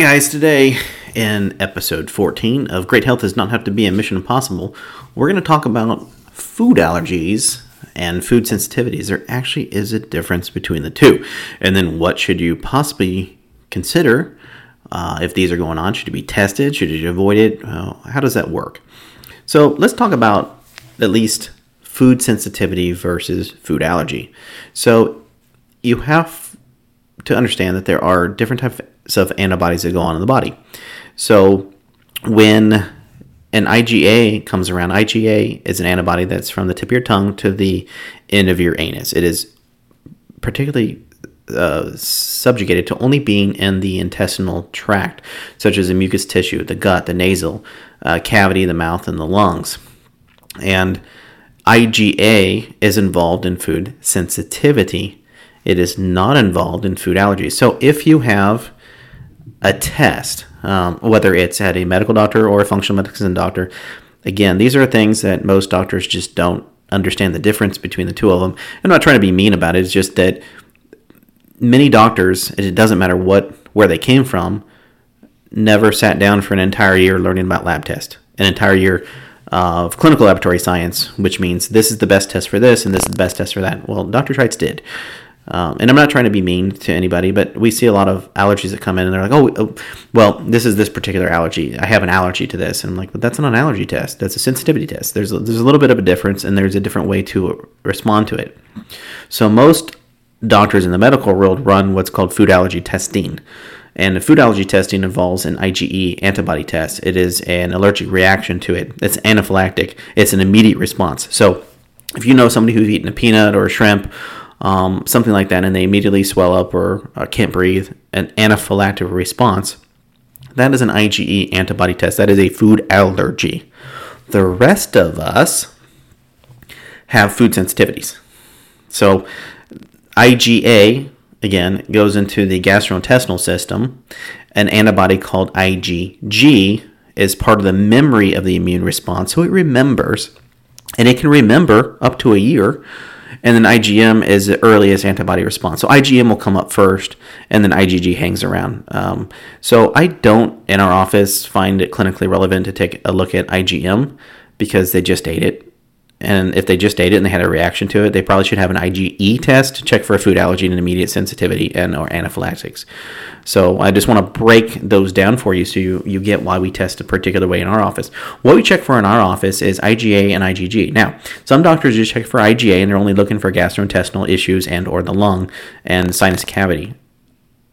guys. Today, in episode 14 of Great Health Does Not Have to Be a Mission Impossible, we're going to talk about food allergies and food sensitivities. There actually is a difference between the two. And then, what should you possibly consider uh, if these are going on? Should you be tested? Should you avoid it? Uh, how does that work? So, let's talk about at least food sensitivity versus food allergy. So, you have to understand that there are different types of antibodies that go on in the body. So when an IgA comes around, IgA is an antibody that's from the tip of your tongue to the end of your anus. It is particularly uh, subjugated to only being in the intestinal tract, such as the mucous tissue, the gut, the nasal uh, cavity, the mouth, and the lungs. And IgA is involved in food sensitivity. It is not involved in food allergies. So if you have a test, um, whether it's at a medical doctor or a functional medicine doctor. Again, these are things that most doctors just don't understand the difference between the two of them. I'm not trying to be mean about it. It's just that many doctors, it doesn't matter what where they came from, never sat down for an entire year learning about lab test, an entire year of clinical laboratory science, which means this is the best test for this and this is the best test for that. Well, Dr. Trites did. Um, and I'm not trying to be mean to anybody, but we see a lot of allergies that come in and they're like, oh, oh, well, this is this particular allergy. I have an allergy to this. And I'm like, but that's not an allergy test. That's a sensitivity test. There's a, there's a little bit of a difference and there's a different way to respond to it. So most doctors in the medical world run what's called food allergy testing. And the food allergy testing involves an IgE antibody test. It is an allergic reaction to it. It's anaphylactic. It's an immediate response. So if you know somebody who's eaten a peanut or a shrimp um, something like that, and they immediately swell up or uh, can't breathe, an anaphylactic response, that is an IgE antibody test. That is a food allergy. The rest of us have food sensitivities. So, IgA, again, goes into the gastrointestinal system. An antibody called IgG is part of the memory of the immune response, so it remembers. And it can remember up to a year and then IgM is the earliest antibody response. So IgM will come up first, and then IgG hangs around. Um, so I don't, in our office, find it clinically relevant to take a look at IgM because they just ate it. And if they just ate it and they had a reaction to it, they probably should have an IgE test to check for a food allergy and immediate sensitivity and or anaphylaxis. So I just want to break those down for you so you, you get why we test a particular way in our office. What we check for in our office is IgA and IgG. Now, some doctors just check for IgA and they're only looking for gastrointestinal issues and or the lung and sinus cavity.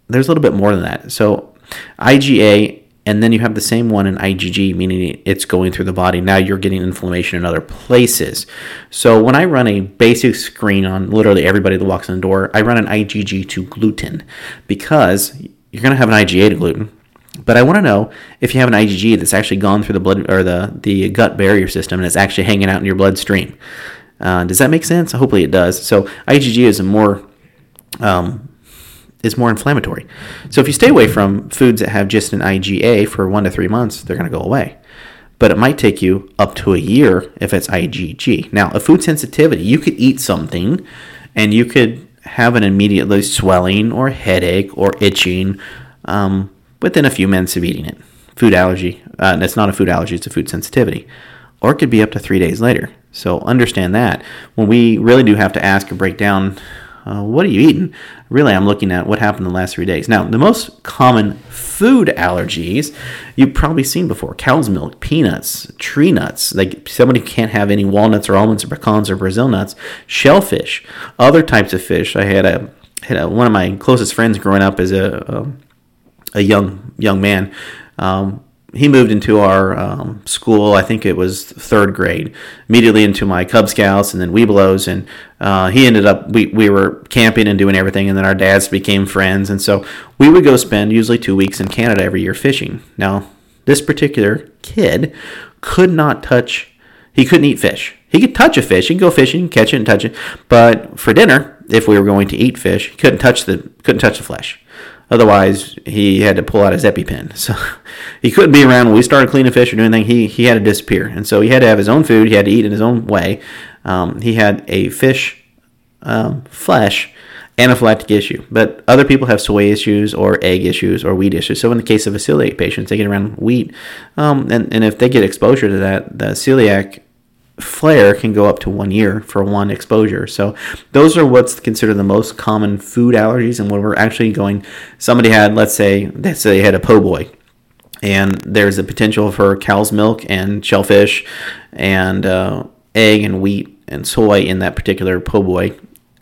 There's a little bit more than that. So IgA and then you have the same one in IgG, meaning it's going through the body. Now you're getting inflammation in other places. So when I run a basic screen on literally everybody that walks in the door, I run an IgG to gluten because you're going to have an IgA to gluten. But I want to know if you have an IgG that's actually gone through the blood or the, the gut barrier system and it's actually hanging out in your bloodstream. Uh, does that make sense? Hopefully it does. So IgG is a more um, is more inflammatory. So if you stay away from foods that have just an IgA for one to three months, they're going to go away. But it might take you up to a year if it's IgG. Now, a food sensitivity, you could eat something and you could have an immediately swelling or headache or itching um, within a few minutes of eating it. Food allergy, uh, it's not a food allergy, it's a food sensitivity. Or it could be up to three days later. So understand that. When we really do have to ask or break down uh, what are you eating? Really, I'm looking at what happened in the last three days. Now, the most common food allergies you've probably seen before cow's milk, peanuts, tree nuts. Like somebody can't have any walnuts or almonds or pecans or Brazil nuts, shellfish, other types of fish. I had a, had a one of my closest friends growing up as a, a, a young young man. Um, he moved into our um, school. I think it was third grade. Immediately into my Cub Scouts and then Webelos, and uh, he ended up. We we were camping and doing everything, and then our dads became friends, and so we would go spend usually two weeks in Canada every year fishing. Now, this particular kid could not touch. He couldn't eat fish. He could touch a fish. He could go fishing, catch it, and touch it. But for dinner, if we were going to eat fish, he couldn't touch the couldn't touch the flesh. Otherwise, he had to pull out his EpiPen. So he couldn't be around when we started cleaning fish or doing anything. He, he had to disappear. And so he had to have his own food. He had to eat in his own way. Um, he had a fish um, flesh anaphylactic issue. But other people have soy issues or egg issues or wheat issues. So in the case of a celiac patient, they get around wheat, um, and, and if they get exposure to that, the celiac flare can go up to one year for one exposure. So those are what's considered the most common food allergies. And when we're actually going, somebody had, let's say, let's say they had a po' boy, and there's a potential for cow's milk and shellfish and uh, egg and wheat and soy in that particular po' boy.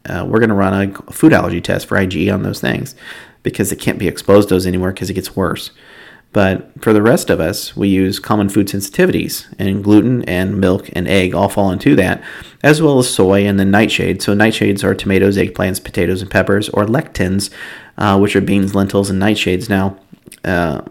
Uh, we're going to run a food allergy test for IgE on those things because it can't be exposed to those anymore because it gets worse. But for the rest of us, we use common food sensitivities, and gluten and milk and egg all fall into that, as well as soy and then nightshades. So, nightshades are tomatoes, eggplants, potatoes, and peppers, or lectins, uh, which are beans, lentils, and nightshades. Now, uh,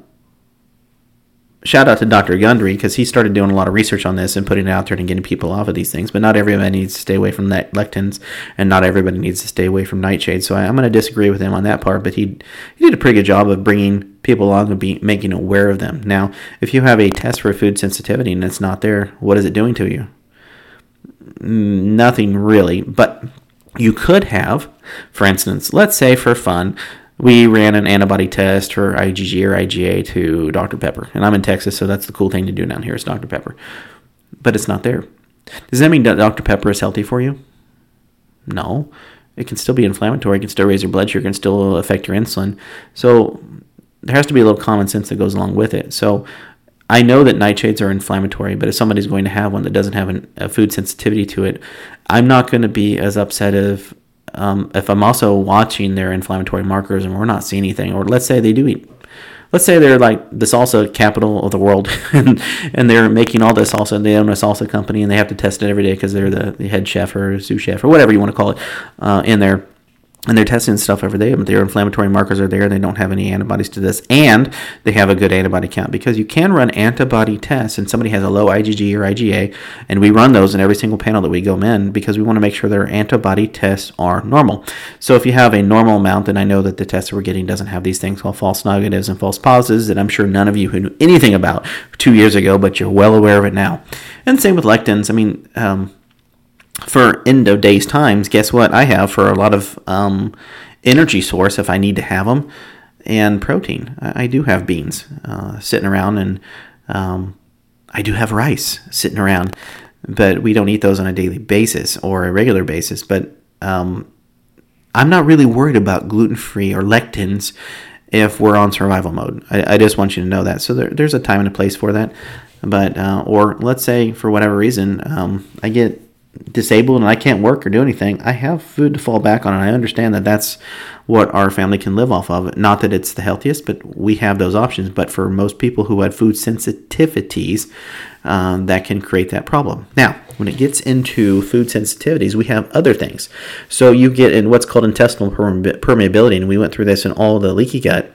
shout out to Dr. Gundry because he started doing a lot of research on this and putting it out there and getting people off of these things. But not everybody needs to stay away from that lectins, and not everybody needs to stay away from nightshades. So I, am going to disagree with him on that part. But he he did a pretty good job of bringing people along and be making aware of them. Now, if you have a test for food sensitivity and it's not there, what is it doing to you? Nothing really, but you could have, for instance, let's say for fun, we ran an antibody test for IgG or IgA to Dr. Pepper. And I'm in Texas, so that's the cool thing to do down here is Dr. Pepper. But it's not there. Does that mean that Dr. Pepper is healthy for you? No. It can still be inflammatory, it can still raise your blood sugar, it can still affect your insulin. So there has to be a little common sense that goes along with it. So I know that nightshades are inflammatory, but if somebody's going to have one that doesn't have an, a food sensitivity to it, I'm not going to be as upset if um, if I'm also watching their inflammatory markers and we're not seeing anything, or let's say they do eat, let's say they're like the salsa capital of the world, and and they're making all this salsa, and they own a salsa company, and they have to test it every day because they're the, the, head chef or sous chef or whatever you want to call it uh, in there and they're testing stuff every day, but their inflammatory markers are there. They don't have any antibodies to this, and they have a good antibody count because you can run antibody tests, and somebody has a low IgG or IgA, and we run those in every single panel that we go in because we want to make sure their antibody tests are normal. So if you have a normal amount, then I know that the test that we're getting doesn't have these things called false negatives and false positives that I'm sure none of you who knew anything about two years ago, but you're well aware of it now. And same with lectins. I mean. Um, for endo days times, guess what? I have for a lot of um, energy source if I need to have them, and protein. I, I do have beans uh, sitting around, and um, I do have rice sitting around, but we don't eat those on a daily basis or a regular basis. But um, I'm not really worried about gluten free or lectins if we're on survival mode. I, I, just want you to know that. So there, there's a time and a place for that. But uh, or let's say for whatever reason um, I get disabled and I can't work or do anything, I have food to fall back on, and I understand that that's what our family can live off of. Not that it's the healthiest, but we have those options. But for most people who had food sensitivities, um, that can create that problem. Now, when it gets into food sensitivities, we have other things. So you get in what's called intestinal permeability, and we went through this in all the leaky gut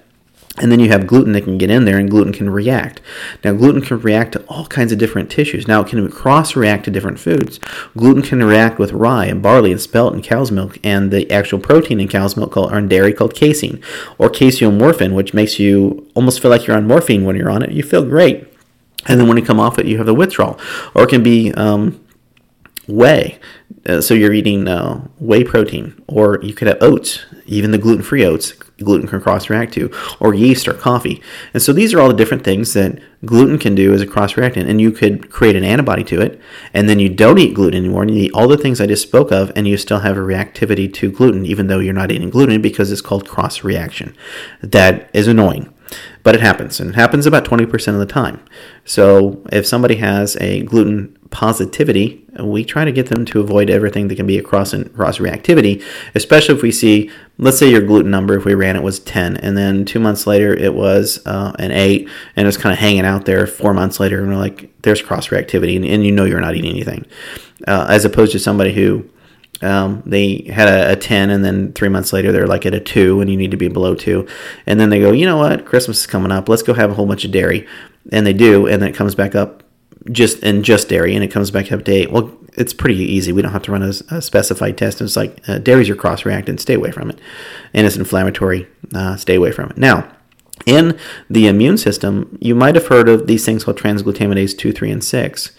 and then you have gluten that can get in there, and gluten can react. Now, gluten can react to all kinds of different tissues. Now, it can cross react to different foods. Gluten can react with rye and barley and spelt and cow's milk, and the actual protein in cow's milk called, or in dairy called casein, or casomorphin, which makes you almost feel like you're on morphine when you're on it. You feel great. And then when you come off it, you have the withdrawal. Or it can be um, whey. Uh, so you're eating uh, whey protein, or you could have oats, even the gluten free oats gluten can cross react to, or yeast or coffee. And so these are all the different things that gluten can do as a cross reactant. And you could create an antibody to it, and then you don't eat gluten anymore, and you eat all the things I just spoke of, and you still have a reactivity to gluten, even though you're not eating gluten because it's called cross reaction. That is annoying. But it happens, and it happens about 20% of the time. So if somebody has a gluten positivity, we try to get them to avoid everything that can be a cross and cross reactivity, especially if we see, let's say your gluten number, if we ran it was 10, and then two months later it was uh, an 8, and it's kind of hanging out there four months later, and we're like, there's cross reactivity, and, and, you know you're not eating anything. Uh, as opposed to somebody who um, they had a, a, 10 and then three months later they're like at a 2 and you need to be below 2 and then they go you know what? Christmas is coming up. Let's go have a whole bunch of dairy. And they do and then it comes back up just and just dairy, and it comes back up to eight. Well, it's pretty easy. We don't have to run a, a specified test. It's like uh, dairy's your cross reactant. Stay away from it, and it's inflammatory. Uh, stay away from it. Now, in the immune system, you might have heard of these things called transglutaminase two, three, and six.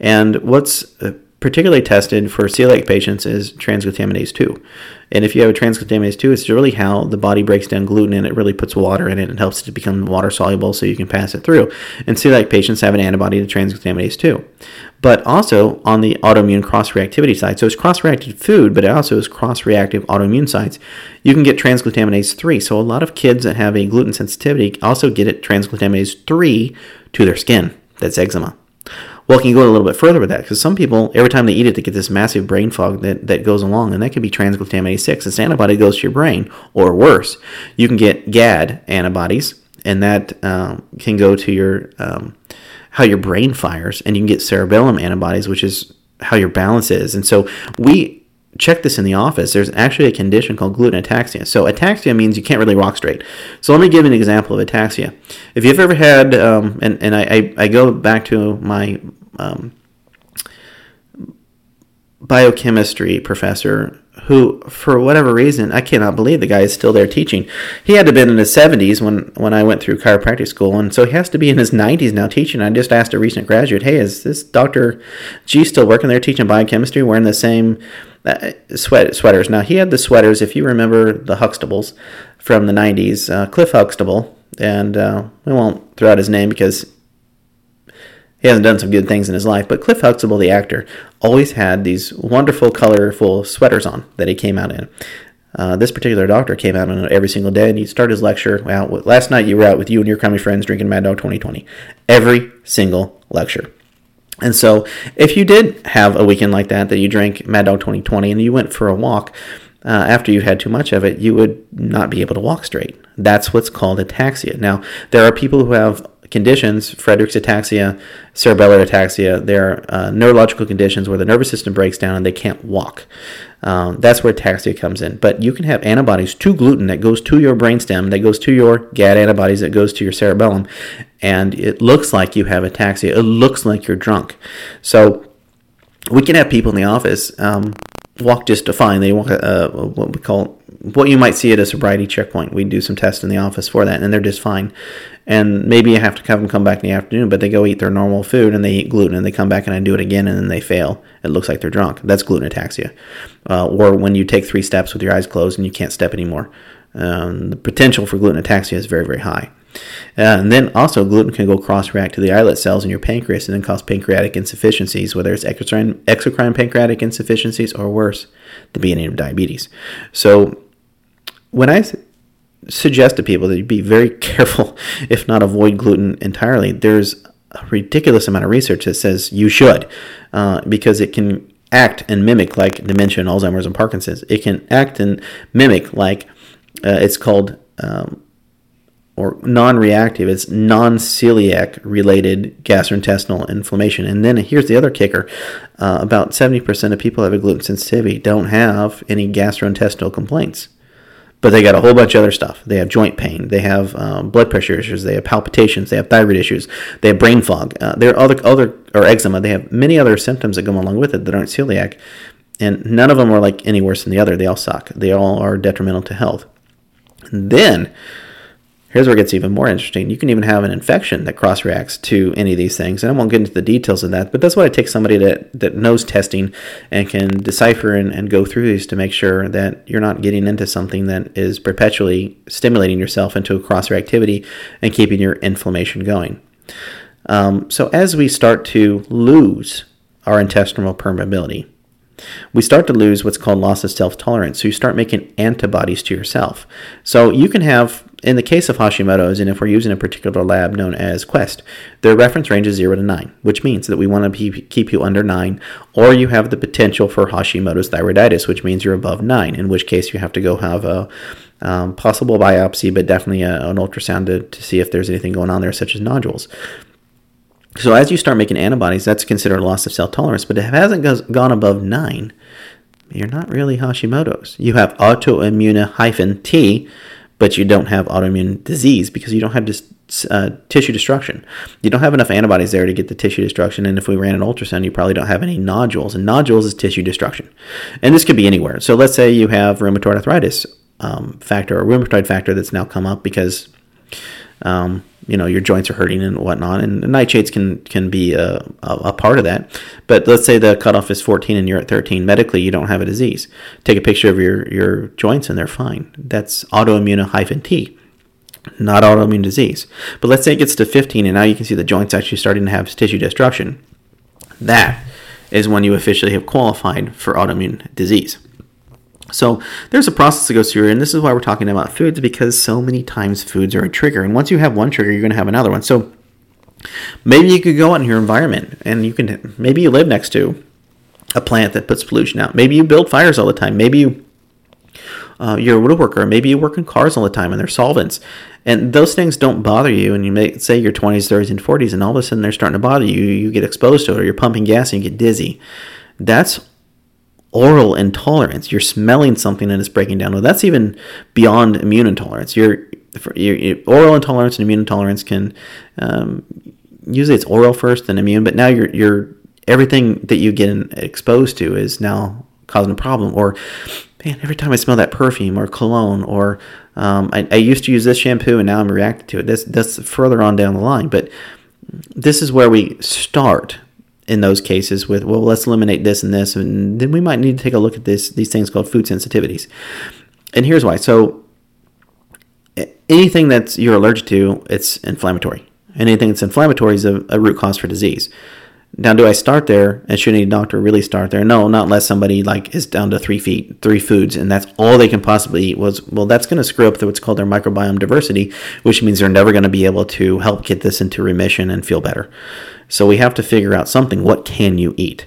And what's uh, particularly tested for celiac patients is transglutaminase 2. And if you have a transglutaminase 2, it's really how the body breaks down gluten and it really puts water in it and helps it to become water soluble so you can pass it through. And celiac patients have an antibody to transglutaminase 2. But also on the autoimmune cross reactivity side, so it's cross reactive food, but it also is cross reactive autoimmune sites, you can get transglutaminase 3. So a lot of kids that have a gluten sensitivity also get it transglutaminase 3 to their skin. That's eczema. Well, can you go a little bit further with that? Because some people, every time they eat it, they get this massive brain fog that, that goes along, and that could be transglutaminase 6. This antibody goes to your brain, or worse, you can get GAD antibodies, and that um, can go to your um, how your brain fires, and you can get cerebellum antibodies, which is how your balance is. And so we check this in the office. There's actually a condition called gluten ataxia. So ataxia means you can't really walk straight. So let me give an example of ataxia. If you've ever had, um, and, and I, I, go back to my um, biochemistry professor who, for whatever reason, I cannot believe the guy is still there teaching. He had to have been in his 70s when, when I went through chiropractic school, and so he has to be in his 90s now teaching. I just asked a recent graduate, hey, is this Dr. G still working there teaching biochemistry, wearing the same uh, sweat sweaters. Now he had the sweaters. If you remember the Huxtables from the '90s, uh, Cliff Huxtable, and uh, we won't throw out his name because he hasn't done some good things in his life. But Cliff Huxtable, the actor, always had these wonderful, colorful sweaters on that he came out in. Uh, this particular doctor came out on every single day, and he'd start his lecture out. last night, you were out with you and your crummy friends drinking Mad Dog 2020. Every single lecture. And so, if you did have a weekend like that, that you drank Mad Dog 2020 and you went for a walk uh, after you had too much of it, you would not be able to walk straight. That's what's called ataxia. Now, there are people who have conditions, Friedreich's ataxia, cerebellar ataxia, they're uh, neurological conditions where the nervous system breaks down and they can't walk. Um, that's where ataxia comes in. But you can have antibodies to gluten that goes to your brainstem, that goes to your GAD antibodies, that goes to your cerebellum, and it looks like you have ataxia. It looks like you're drunk. So we can have people in the office um, walk just fine. They walk uh, what we call what you might see at a sobriety checkpoint. We do some tests in the office for that, and they're just fine. And maybe you have to have them come back in the afternoon, but they go eat their normal food and they eat gluten, and they come back and I do it again, and then they fail. It looks like they're drunk. That's gluten ataxia. Uh, or when you take three steps with your eyes closed and you can't step anymore. Um, the potential for gluten ataxia is very, very high. Uh, and then also, gluten can go cross react to the islet cells in your pancreas and then cause pancreatic insufficiencies, whether it's exocrine, exocrine pancreatic insufficiencies or worse, the beginning of diabetes. So, when I suggest to people that you be very careful, if not avoid gluten entirely, there's a ridiculous amount of research that says you should, uh, because it can act and mimic like dementia and Alzheimer's and Parkinson's. It can act and mimic like uh, it's called um, or non-reactive. It's non-celiac related gastrointestinal inflammation. And then here's the other kicker: uh, about 70% of people who have a gluten sensitivity don't have any gastrointestinal complaints, but they got a whole bunch of other stuff. They have joint pain, they have um, blood pressure issues, they have palpitations, they have thyroid issues, they have brain fog. Uh, there are other other or eczema. They have many other symptoms that go along with it that aren't celiac, and none of them are like any worse than the other. They all suck. They all are detrimental to health. And then Here's where it gets even more interesting. You can even have an infection that cross reacts to any of these things. And I won't get into the details of that, but that's why it takes somebody that, that knows testing and can decipher and, and go through these to make sure that you're not getting into something that is perpetually stimulating yourself into a cross reactivity and keeping your inflammation going. Um, so as we start to lose our intestinal permeability, we start to lose what's called loss of self tolerance. So you start making antibodies to yourself. So you can have in the case of Hashimoto's, and if we're using a particular lab known as Quest, their reference range is 0 to 9, which means that we want to keep you under 9, or you have the potential for Hashimoto's thyroiditis, which means you're above 9, in which case you have to go have a um, possible biopsy, but definitely a, an ultrasound to, to see if there's anything going on there, such as nodules. So as you start making antibodies, that's considered a loss of cell tolerance, but if it hasn't gone above 9, you're not really Hashimoto's. You have autoimmune hyphen T, but you don't have autoimmune disease because you don't have uh, tissue destruction. You don't have enough antibodies there to get the tissue destruction. And if we ran an ultrasound, you probably don't have any nodules. And nodules is tissue destruction. And this could be anywhere. So let's say you have rheumatoid arthritis um, factor or rheumatoid factor that's now come up because um, you know your joints are hurting and whatnot, and nightshades can can be a, a, a, part of that. But let's say the cutoff is 14 and you're at 13. Medically, you don't have a disease. Take a picture of your your joints and they're fine. That's autoimmune hyphen T, not autoimmune disease. But let's say it gets to 15 and now you can see the joints actually starting to have tissue destruction. That is when you officially have qualified for autoimmune disease. So there's a process that goes through, and this is why we're talking about foods because so many times foods are a trigger, and once you have one trigger, you're going to have another one. So maybe you could go out in your environment, and you can maybe you live next to a plant that puts pollution out. Maybe you build fires all the time. Maybe you uh, you're a woodworker. Maybe you work in cars all the time, and they're solvents, and those things don't bother you. And you may say your 20s, 30s, and 40s, and all of a sudden they're starting to bother you. You get exposed to it, or you're pumping gas and you get dizzy. That's oral intolerance. You're smelling something and it's breaking down. Well, that's even beyond immune intolerance. Your, your, your oral intolerance and immune intolerance can um, usually it's oral first, then immune, but now you're you're everything that you get exposed to is now causing a problem. Or man, every time I smell that perfume or cologne, or um, I, I used to use this shampoo and now I'm reacting to it. This that's further on down the line, but this is where we start in those cases with well let's eliminate this and this and then we might need to take a look at this these things called food sensitivities. And here's why. So anything that's you're allergic to it's inflammatory. Anything that's inflammatory is a, a root cause for disease. Now do i start there? And should any doctor really start there? No not unless somebody like is down to three feet three foods and that's all they can possibly eat was well that's going to screw up what's called their microbiome diversity which means they're never going to be able to help get this into remission and feel better so we have to figure out something. What can you eat?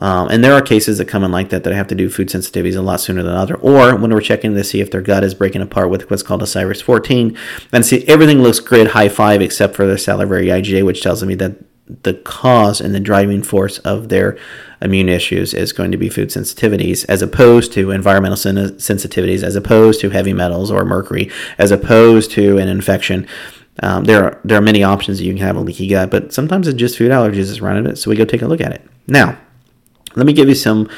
Um, and there are cases that come in like that that have to do food sensitivities a lot sooner than other. Or when we're checking to see if their gut is breaking apart with what's called a Cyrex 14, and see everything looks great, high five, except for their salivary IgA, which tells me that the cause and the driving force of their immune issues is going to be food sensitivities as opposed to environmental sen- sensitivities, as opposed to heavy metals or mercury, as opposed to an infection. Um, there are there are many options you can have a leaky gut, but sometimes it's just food allergies that's running it. So we go take a look at it. Now, let me give you some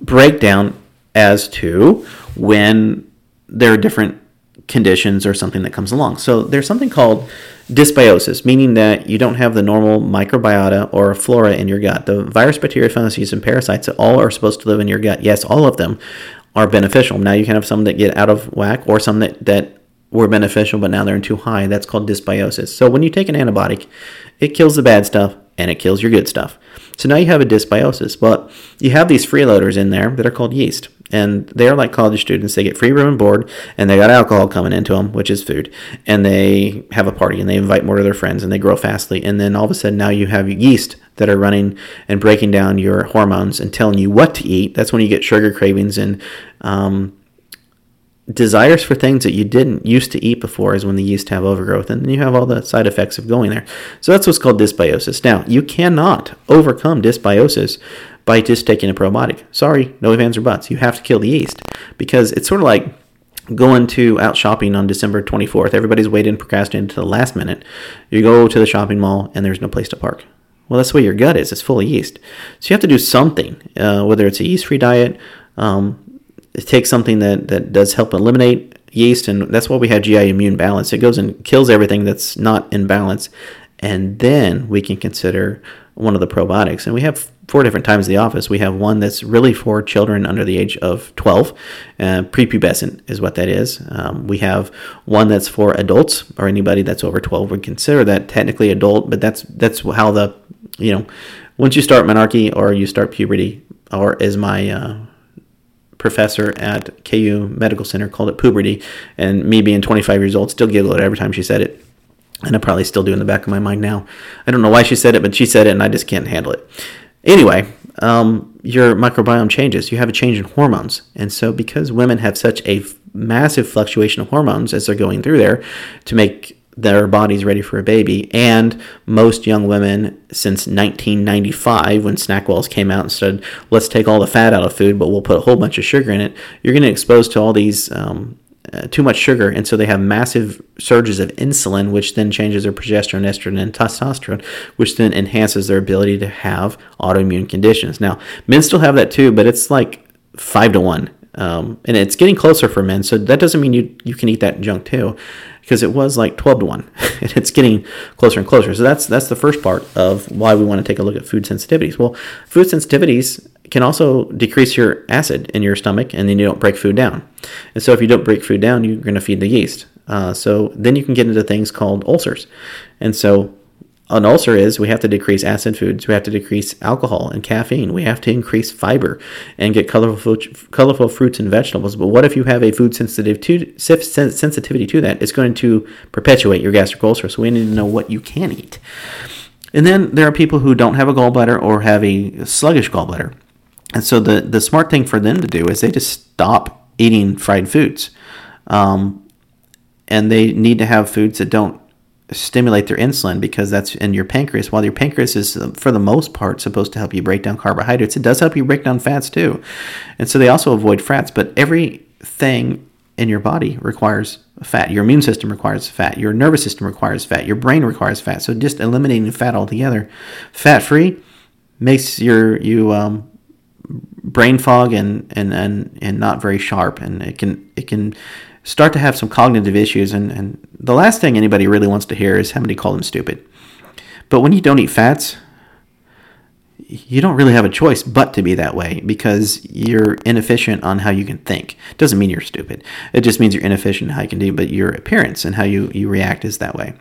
breakdown as to when there are different conditions or something that comes along. So there's something called dysbiosis, meaning that you don't have the normal microbiota or flora in your gut. The virus, bacteria, fungus, and parasites that all are supposed to live in your gut. Yes, all of them are beneficial. Now you can have some that get out of whack or some that, that were beneficial, but now they're in too high. That's called dysbiosis. So when you take an antibiotic, it kills the bad stuff and it kills your good stuff. So now you have a dysbiosis. But you have these freeloaders in there that are called yeast. And they're like college students. They get free room and board, and they got alcohol coming into them, which is food. And they have a party, and they invite more of their friends, and they grow fastly. And then all of a sudden, now you have yeast that are running and breaking down your hormones and telling you what to eat. That's when you get sugar cravings and um, desires for things that you didn't used to eat before is when the yeast have overgrowth and then you have all the side effects of going there. So that's what's called dysbiosis. Now you cannot overcome dysbiosis by just taking a probiotic. Sorry no ifs or buts. You have to kill the yeast because it's sort of like going to out shopping on december 24th everybody's waiting procrastinating to the last minute. You go to the shopping mall and there's no place to park. Well that's the way your gut is. It's full of yeast. So you have to do something uh, whether it's a yeast-free diet um, it takes something that, that does help eliminate yeast, and that's why we have GI immune balance. It goes and kills everything that's not in balance, and then we can consider one of the probiotics. And we have four different times in the office. We have one that's really for children under the age of 12, uh, prepubescent is what that is. Um, we have one that's for adults or anybody that's over 12 would consider that technically adult, but that's that's how the you know once you start menarche or you start puberty, or as my uh, professor at KU Medical Center called it puberty, and me being 25 years old still giggled every time she said it. And I probably still do in the back of my mind now. I don't know why she said it, but she said it, and I just can't handle it. Anyway, um, your microbiome changes. You have a change in hormones. And so, because women have such a massive fluctuation of hormones as they're going through there to make their bodies ready for a baby. And most young women since 1995, when SnackWells came out and said, let's take all the fat out of food, but we'll put a whole bunch of sugar in it, you're getting exposed to all these. Um, uh, too much sugar, and so they have massive surges of insulin, which then changes their progesterone, estrogen, and testosterone, which then enhances their ability to have autoimmune conditions. Now, men still have that too, but it's like five to one Um, and it's getting closer for men, so that doesn't mean you you can eat that junk too, because it was like twelve to one, and it's getting closer and closer. So that's that's the first part of why we want to take a look at food sensitivities. Well, food sensitivities can also decrease your acid in your stomach, and then you don't break food down. And so if you don't break food down, you're going to feed the yeast. Uh, so then you can get into things called ulcers, and so an ulcer is we have to decrease acid foods, we have to decrease alcohol and caffeine, we have to increase fiber and get colorful, colorful fruits and vegetables. But what if you have a food sensitive to, sensitivity to that? It's going to perpetuate your gastric ulcer. So we need to know what you can eat. And then there are people who don't have a gallbladder or have a sluggish gallbladder. And so the, the smart thing for them to do is they just stop eating fried foods. Um, and they need to have foods that don't stimulate their insulin because that's in your pancreas. While your pancreas is, for the most part, supposed to help you break down carbohydrates, it does help you break down fats too. And so they also avoid fats, but everything in your body requires fat. Your immune system requires fat. Your nervous system requires fat. Your brain requires fat. So just eliminating fat altogether, fat free, makes your you um, brain fog and, and and and not very sharp, and it can it can start to have some cognitive issues. And, and the last thing anybody really wants to hear is somebody call them stupid. But when you don't eat fats, you don't really have a choice but to be that way because you're inefficient on how you can think. Doesn't mean you're stupid. It just means you're inefficient in how you can do, but your appearance and how you, you react is that way.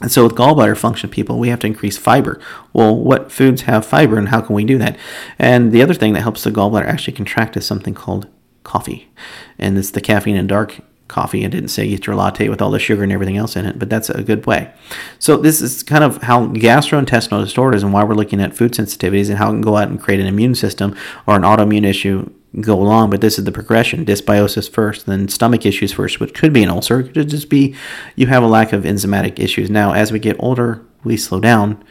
And so with gallbladder function people, we have to increase fiber. Well, what foods have fiber and how can we do that? And the other thing that helps the gallbladder actually contract is something called coffee. And it's the caffeine and dark coffee. I didn't say get your latte with all the sugar and everything else in it, but that's a good way. So this is kind of how gastrointestinal disorders and why we're looking at food sensitivities and how it can go out and create an immune system or an autoimmune issue go along. But this is the progression: dysbiosis first, then stomach issues first, which could be an ulcer. It could just be you have a lack of enzymatic issues. Now, as we get older, we slow down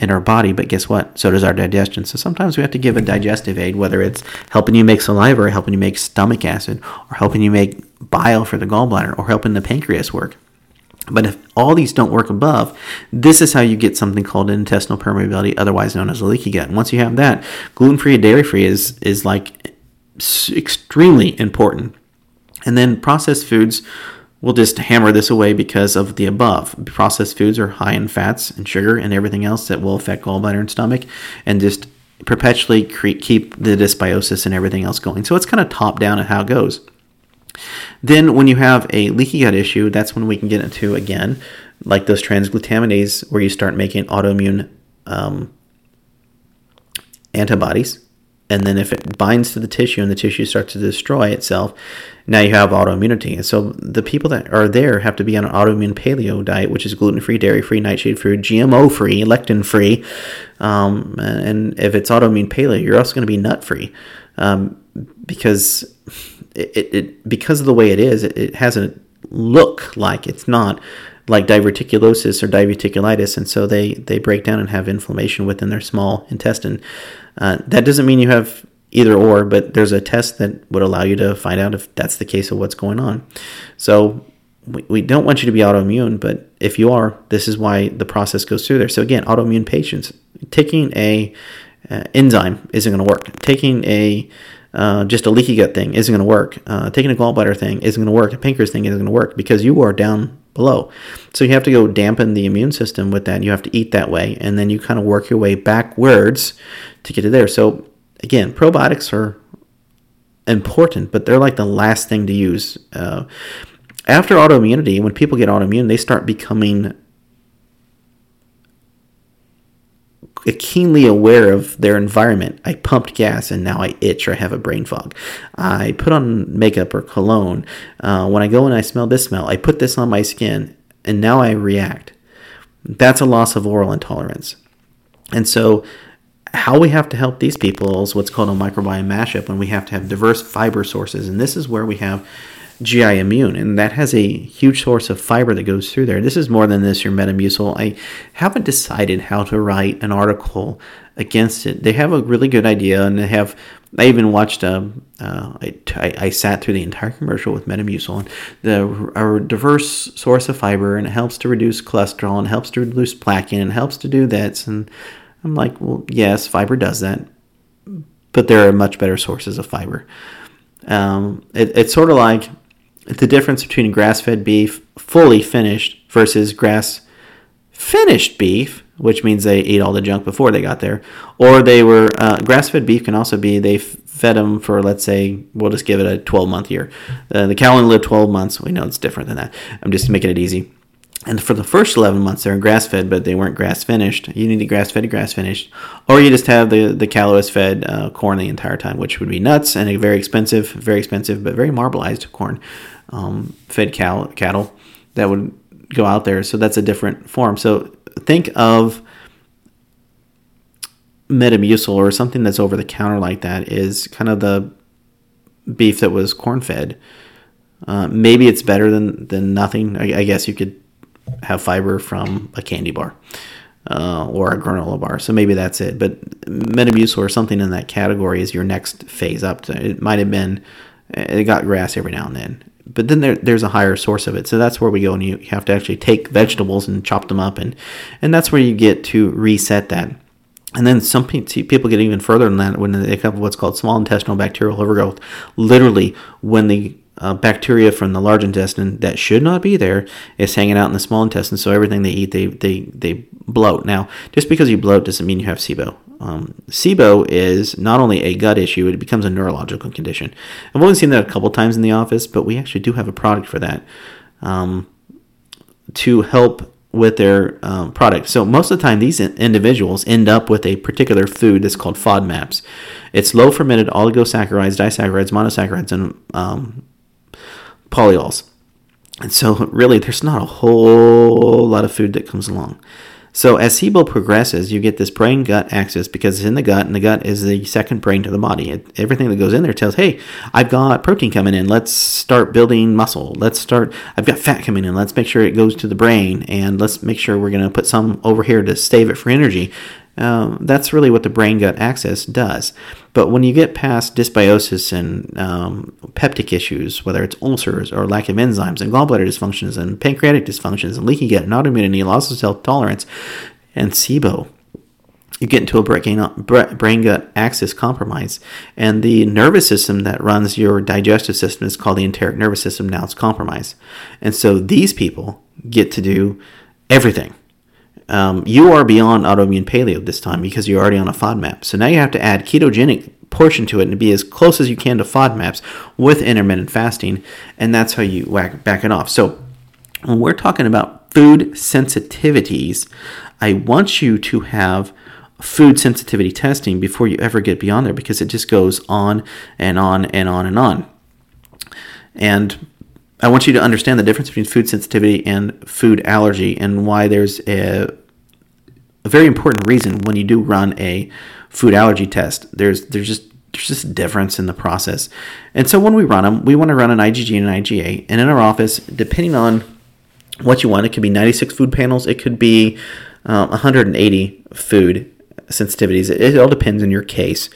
in our body, but guess what? So does our digestion. So sometimes we have to give a mm-hmm. digestive aid, whether it's helping you make saliva or helping you make stomach acid or helping you make bile for the gallbladder or helping the pancreas work. But if all these don't work above, this is how you get something called intestinal permeability, otherwise known as a leaky gut. And once you have that, gluten free and dairy free is, is like extremely important. And then processed foods We'll just hammer this away because of the above. Processed foods are high in fats and sugar and everything else that will affect gallbladder and stomach, and just perpetually keep the dysbiosis and everything else going. So it's kind of top down at how it goes. Then, when you have a leaky gut issue, that's when we can get into again, like those transglutaminase, where you start making autoimmune um, antibodies and then if it binds to the tissue and the tissue starts to destroy itself, now you have autoimmunity. And so the people that are there have to be on an autoimmune paleo diet, which is gluten free, dairy free, nightshade free, GMO free, lectin free. Um, and if it's autoimmune paleo, you're also going to be nut free um, because it, it, because of the way it is, it, it has a look like it's not like diverticulosis or diverticulitis, and so they they break down and have inflammation within their small intestine. Uh, that doesn't mean you have either or, but there's a test that would allow you to find out if that's the case of what's going on. So we, we don't want you to be autoimmune, but if you are, this is why the process goes through there. So again, autoimmune patients taking a uh, enzyme isn't going to work. Taking a uh, just a leaky gut thing isn't going to work. Uh, taking a gallbladder thing isn't going to work. A pancreas thing isn't going to work because you are down below. So you have to go dampen the immune system with that. You have to eat that way, and then you kind of work your way backwards to get to there. So again, probiotics are important, but they're like the last thing to use. Uh, after autoimmunity, when people get autoimmune, they start becoming keenly aware of their environment. I pumped gas and now I itch or I have a brain fog. I put on makeup or cologne. Uh, when I go and I smell this smell, I put this on my skin and now I react. That's a loss of oral intolerance. And so, how we have to help these people is what's called a microbiome mashup when we have to have diverse fiber sources. And this is where we have GI Immune, and that has a huge source of fiber that goes through there. This is more than this, your Metamucil. I haven't decided how to write an article against it. They have a really good idea, and they have. I even watched. Um, uh, I, I, sat through the entire commercial with Metamucil, and the a diverse source of fiber, and it helps to reduce cholesterol, and helps to reduce plaque, and helps to do that. And I'm like, well, yes, fiber does that, but there are much better sources of fiber. Um, it, it's sort of like the difference between grass-fed beef, fully finished, versus grass-finished beef, which means they ate all the junk before they got there, or they were uh, grass-fed beef can also be they fed them for let's say we'll just give it a 12-month year. Uh, the cow only lived 12 months. We know it's different than that. I'm just making it easy. And for the first 11 months, they're grass fed, but they weren't grass finished. You need to grass fed, grass finished. Or you just have the, the cow fed uh, corn the entire time, which would be nuts and a very expensive, very expensive, but very marbleized corn um, fed cow, cattle that would go out there. So that's a different form. So think of Metamucil or something that's over the counter like that is kind of the beef that was corn fed. Uh, maybe it's better than, than nothing. I, I guess you could have fiber from a candy bar uh, or a granola bar. So maybe that's it. But Metamucil or something in that category is your next phase up. It might have been, it got grass every now and then. But then there, there's a higher source of it. So that's where we go and you have to actually take vegetables and chop them up. And, and that's where you get to reset that. And then some people get even further than that when they have what's called small intestinal bacterial overgrowth. Literally, when the uh, bacteria from the large intestine that should not be there is hanging out in the small intestine. So everything they eat, they they they bloat. Now, just because you bloat doesn't mean you have SIBO. Um, SIBO is not only a gut issue; it becomes a neurological condition. I've only seen that a couple times in the office, but we actually do have a product for that um, to help with their um, product. So most of the time, these individuals end up with a particular food that's called FODMAPs. It's low fermented oligosaccharides, disaccharides, monosaccharides, and um, polyols. And so, really, there's not a whole lot of food that comes along. So, as SIBO progresses, you get this brain gut axis because it's in the gut, and the gut is the second brain to the body. It, everything that goes in there tells, hey, I've got protein coming in. Let's start building muscle. Let's start, I've got fat coming in. Let's make sure it goes to the brain, and let's make sure we're going to put some over here to save it for energy. Um, that's really what the brain gut axis does. But when you get past dysbiosis and um, peptic issues, whether it's ulcers or lack of enzymes and gallbladder dysfunctions and pancreatic dysfunctions and leaky gut and autoimmunity, loss of self tolerance, and SIBO, you get into a brain gut axis compromise. And the nervous system that runs your digestive system is called the enteric nervous system. Now it's compromised. And so these people get to do everything um, you are beyond autoimmune paleo this time because you're already on a FODMAP. So now you have to add ketogenic portion to it and be as close as you can to FODMAPs with intermittent fasting, and that's how you whack, back it off. So when we're talking about food sensitivities, I want you to have food sensitivity testing before you ever get beyond there because it just goes on and on and on and on. And I want you to understand the difference between food sensitivity and food allergy and why there's a, a very important reason when you do run a food allergy test. There's there's just there's just a difference in the process. And so when we run them, we want to run an IgG and an IgA. And in our office, depending on what you want, it could be 96 food panels, it could be uh, 180 food sensitivities. It, it all depends on your case.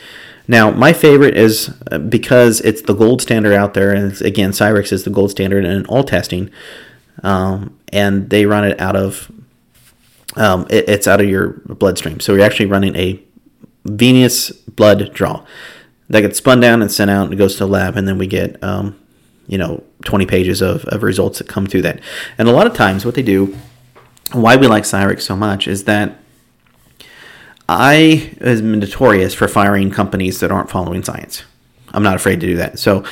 Now, my favorite is uh, because it's the gold standard out there, and again, Cyrex is the gold standard in all testing, um, and they run it out of um, it, it's out of your bloodstream. So you're actually running a venous blood draw that gets spun down and sent out and goes to the lab, and then we get um, you know 20 pages of, of results that come through that. And a lot of times, what they do, why we like Cyrex so much, is that I am notorious for firing companies that aren't following science. I'm not afraid to do that. So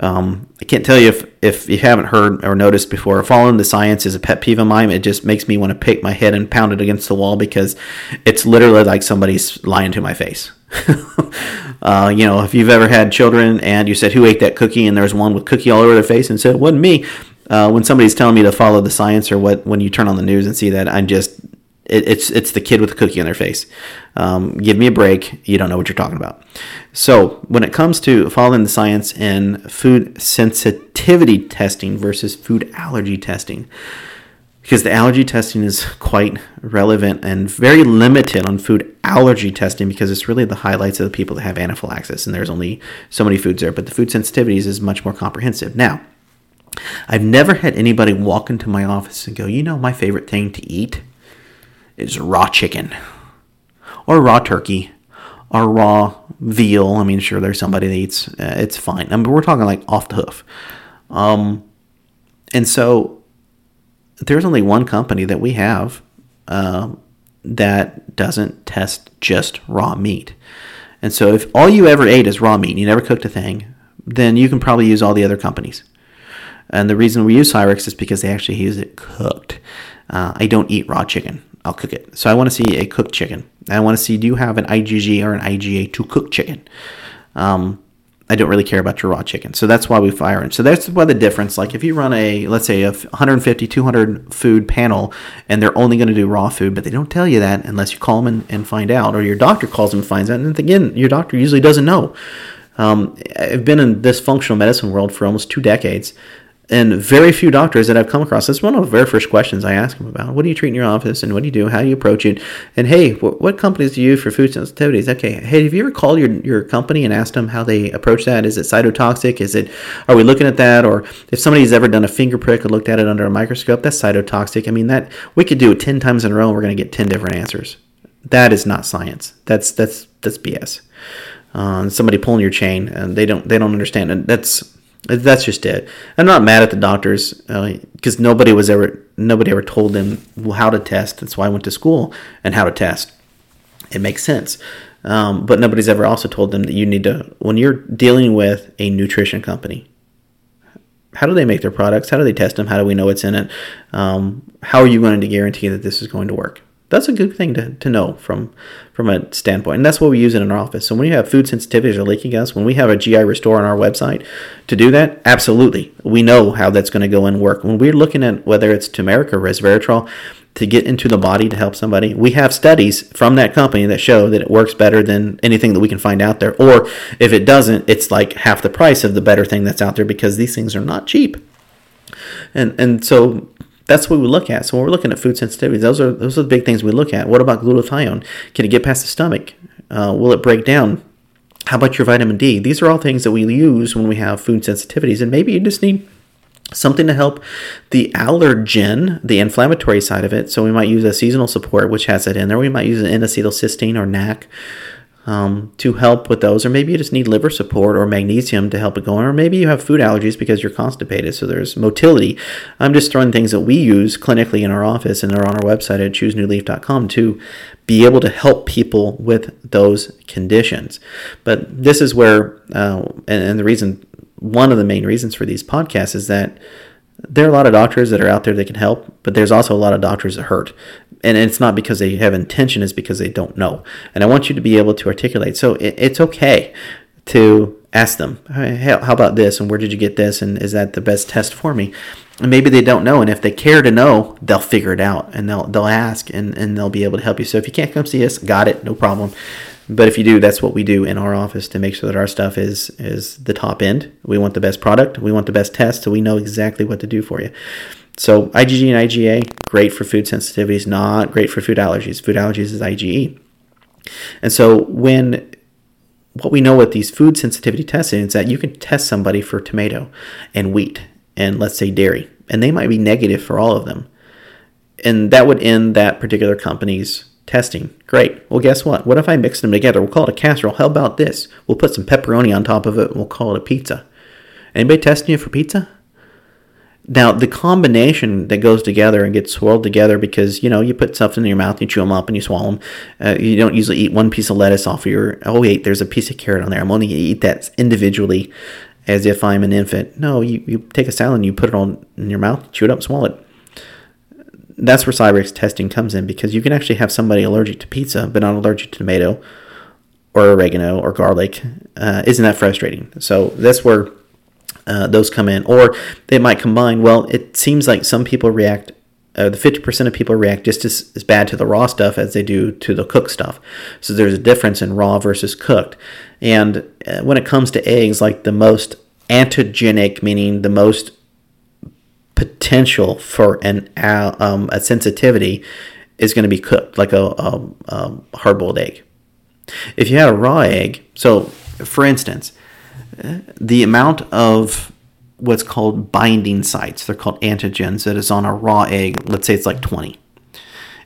um, I can't tell you if, if you haven't heard or noticed before, following the science is a pet peeve of mine. It just makes me want to pick my head and pound it against the wall because it's literally like somebody's lying to my face. uh, you know, if you've ever had children and you said, Who ate that cookie? and there's one with cookie all over their face and said, It wasn't me. Uh, when somebody's telling me to follow the science or what, when you turn on the news and see that, I'm just it, it's it's the kid with the cookie on their face. Um, give me a break. You don't know what you're talking about. So when it comes to following the science in food sensitivity testing versus food allergy testing, because the allergy testing is quite relevant and very limited on food allergy testing because it's really the highlights of the people that have anaphylaxis and there's only so many foods there. But the food sensitivities is much more comprehensive. Now, I've never had anybody walk into my office and go, you know, my favorite thing to eat is raw chicken or raw turkey or raw veal. I mean, sure, there's somebody that eats uh, it's fine. I mean, we're talking like off the hoof. Um, and so there's only one company that we have uh, that doesn't test just raw meat. And so if all you ever ate is raw meat, and you never cooked a thing, then you can probably use all the other companies. And the reason we use Cyrex is because they actually use it cooked. Uh, I don't eat raw chicken. I'll cook it. So I want to see a cooked chicken. I want to see do you have an IgG or an IgA to cook chicken? Um, I don't really care about your raw chicken. So that's why we fire it. So that's why the difference. Like if you run a, let's say, a 150, 200 food panel and they're only going to do raw food, but they don't tell you that unless you call them and, and find out, or your doctor calls them and finds out. And again, your doctor usually doesn't know. Um, I've been in this functional medicine world for almost two decades and very few doctors that I've come across, that's one of the very first questions I ask them about. What do you treat in your office and what do you do? How do you approach it? And hey, what, what companies do you use for food sensitivities? Okay, hey, have you ever called your, your company and asked them how they approach that? Is it cytotoxic? Is it, are we looking at that? Or if somebody's ever done a finger prick and looked at it under a microscope, that's cytotoxic. I mean, that we could do it 10 times in a row and we're going to get 10 different answers. That is not science. That's, that's, that's BS. Uh, somebody pulling your chain and they don't, they don't understand. And that's, that's just it. I'm not mad at the doctors because uh, nobody was ever nobody ever told them how to test. That's why I went to school and how to test. It makes sense. Um, but nobody's ever also told them that you need to when you're dealing with a nutrition company. How do they make their products? How do they test them? How do we know what's in it? Um, how are you going to guarantee that this is going to work? That's a good thing to, to know from from a standpoint. And that's what we use it in our office. So when you have food sensitivities or leaky us, when we have a GI Restore on our website to do that, absolutely. We know how that's going to go and work. When we're looking at whether it's turmeric or resveratrol to get into the body to help somebody, we have studies from that company that show that it works better than anything that we can find out there. Or if it doesn't, it's like half the price of the better thing that's out there because these things are not cheap. And and so that's what we look at. So when we're looking at food sensitivities, those are those are the big things we look at. What about glutathione? Can it get past the stomach? Uh, will it break down? How about your vitamin D? These are all things that we use when we have food sensitivities, and maybe you just need something to help the allergen, the inflammatory side of it. So we might use a seasonal support, which has it in there. We might use an N-acetylcysteine or NAC um, to help with those, or maybe you just need liver support or magnesium to help it go on, or maybe you have food allergies because you're constipated. So there's motility. I'm just throwing things that we use clinically in our office and they're on our website at choosenewleaf.com to be able to help people with those conditions. But this is where, uh, and, and the reason, one of the main reasons for these podcasts is that there are a lot of doctors that are out there that can help, but there's also a lot of doctors that hurt. And it's not because they have intention it's because they don't know. And i want you to be able to articulate. So it, it's okay to ask them hey, how about this? And where did you get this? And is that the best test for me? And maybe they don't know. And if they care to know they'll figure it out and they'll they'll ask and, and they'll be able to help you. So if you can't come see us got it no problem but if you do that's what we do in our office to make sure that our stuff is is the top end we want the best product we want the best test so we know exactly what to do for you so IgG and IgA, great for food sensitivities, not great for food allergies. Food allergies is IgE. And so when what we know with these food sensitivity testing is that you can test somebody for tomato and wheat and let's say dairy, and they might be negative for all of them. And that would end that particular company's testing. Great. Well, guess what? What if I mix them together? We'll call it a casserole. How about this? We'll put some pepperoni on top of it and we'll call it a pizza. Anybody testing you for pizza? Now, the combination that goes together and gets swirled together because, you know, you put something in your mouth, you chew them up, and you swallow them. Uh, you don't usually eat one piece of lettuce off of your, oh, wait, there's a piece of carrot on there. I'm only going to eat that individually as if I'm an infant. No, you, you take a salad and you put it on in your mouth, chew it up, swallow it. That's where Cyrex testing comes in because you can actually have somebody allergic to pizza but not allergic to tomato or oregano or garlic. Uh, isn't that frustrating? So that's where uh, those come in, or they might combine. Well, it seems like some people react. Uh, the 50% of people react just as, as bad to the raw stuff as they do to the cooked stuff. So there's a difference in raw versus cooked. And uh, when it comes to eggs, like the most antigenic, meaning the most potential for an um, a sensitivity, is going to be cooked, like a, a, a hard boiled egg. If you had a raw egg, so for instance, the amount of what's called binding sites, they're called antigens, that is on a raw egg, let's say it's like 20.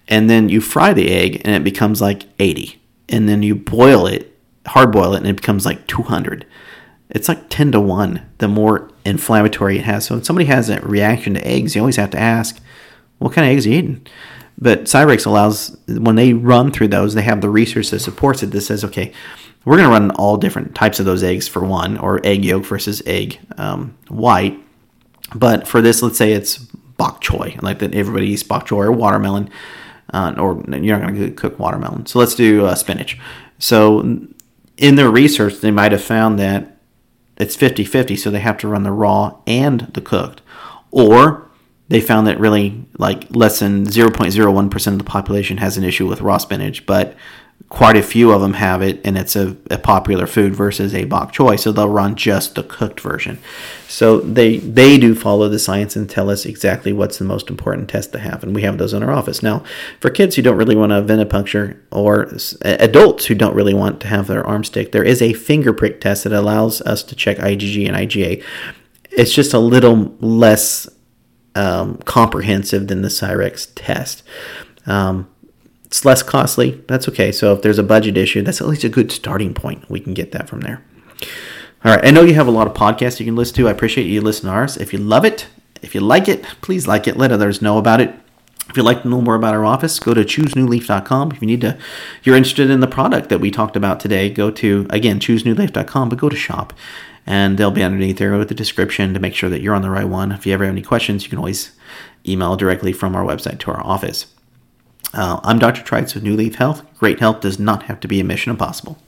And then you fry the egg and it becomes like 80. And then you boil it hard boil it and it becomes like 200. It's like 10 to 1 the more inflammatory it has. So when somebody has a reaction to eggs, you always have to ask, what kind of eggs are you eating? But Cyrex allows, when they run through those, they have the research that supports it that says, okay, we're going to run all different types of those eggs for one, or egg yolk versus egg um, white. But for this, let's say it's bok choy, like that everybody eats bok choy or watermelon, uh, or you're not going to cook watermelon. So let's do uh, spinach. So in their research, they might have found that it's 50 50, so they have to run the raw and the cooked. Or they found that really like less than 0.01% of the population has an issue with raw spinach, but quite a few of them have it and it's a, a, popular food versus a bok choy so they'll run just the cooked version. So they they do follow the science and tell us exactly what's the most important test to have and we have those in our office. Now for kids who don't really want a venipuncture or adults who don't really want to have their arm stick there is a finger prick test that allows us to check igg and iga it's just a little less um, comprehensive than the cyrex test. Um, it's less costly. That's okay. So if there's a budget issue, that's at least a good starting point. We can get that from there. All right. I know you have a lot of podcasts you can listen to. I appreciate you listening to ours. If you love it, if you like it, please like it. Let others know about it. If you'd like to know more about our office, go to choosenewleaf.com. If you need to, you're interested in the product that we talked about today, go to again choosenewleaf.com, but go to shop, and they'll be underneath there with the description to make sure that you're on the right one. If you ever have any questions, you can always email directly from our website to our office. Uh, I'm Dr. Trites with New Leaf Health. Great health does not have to be a mission impossible.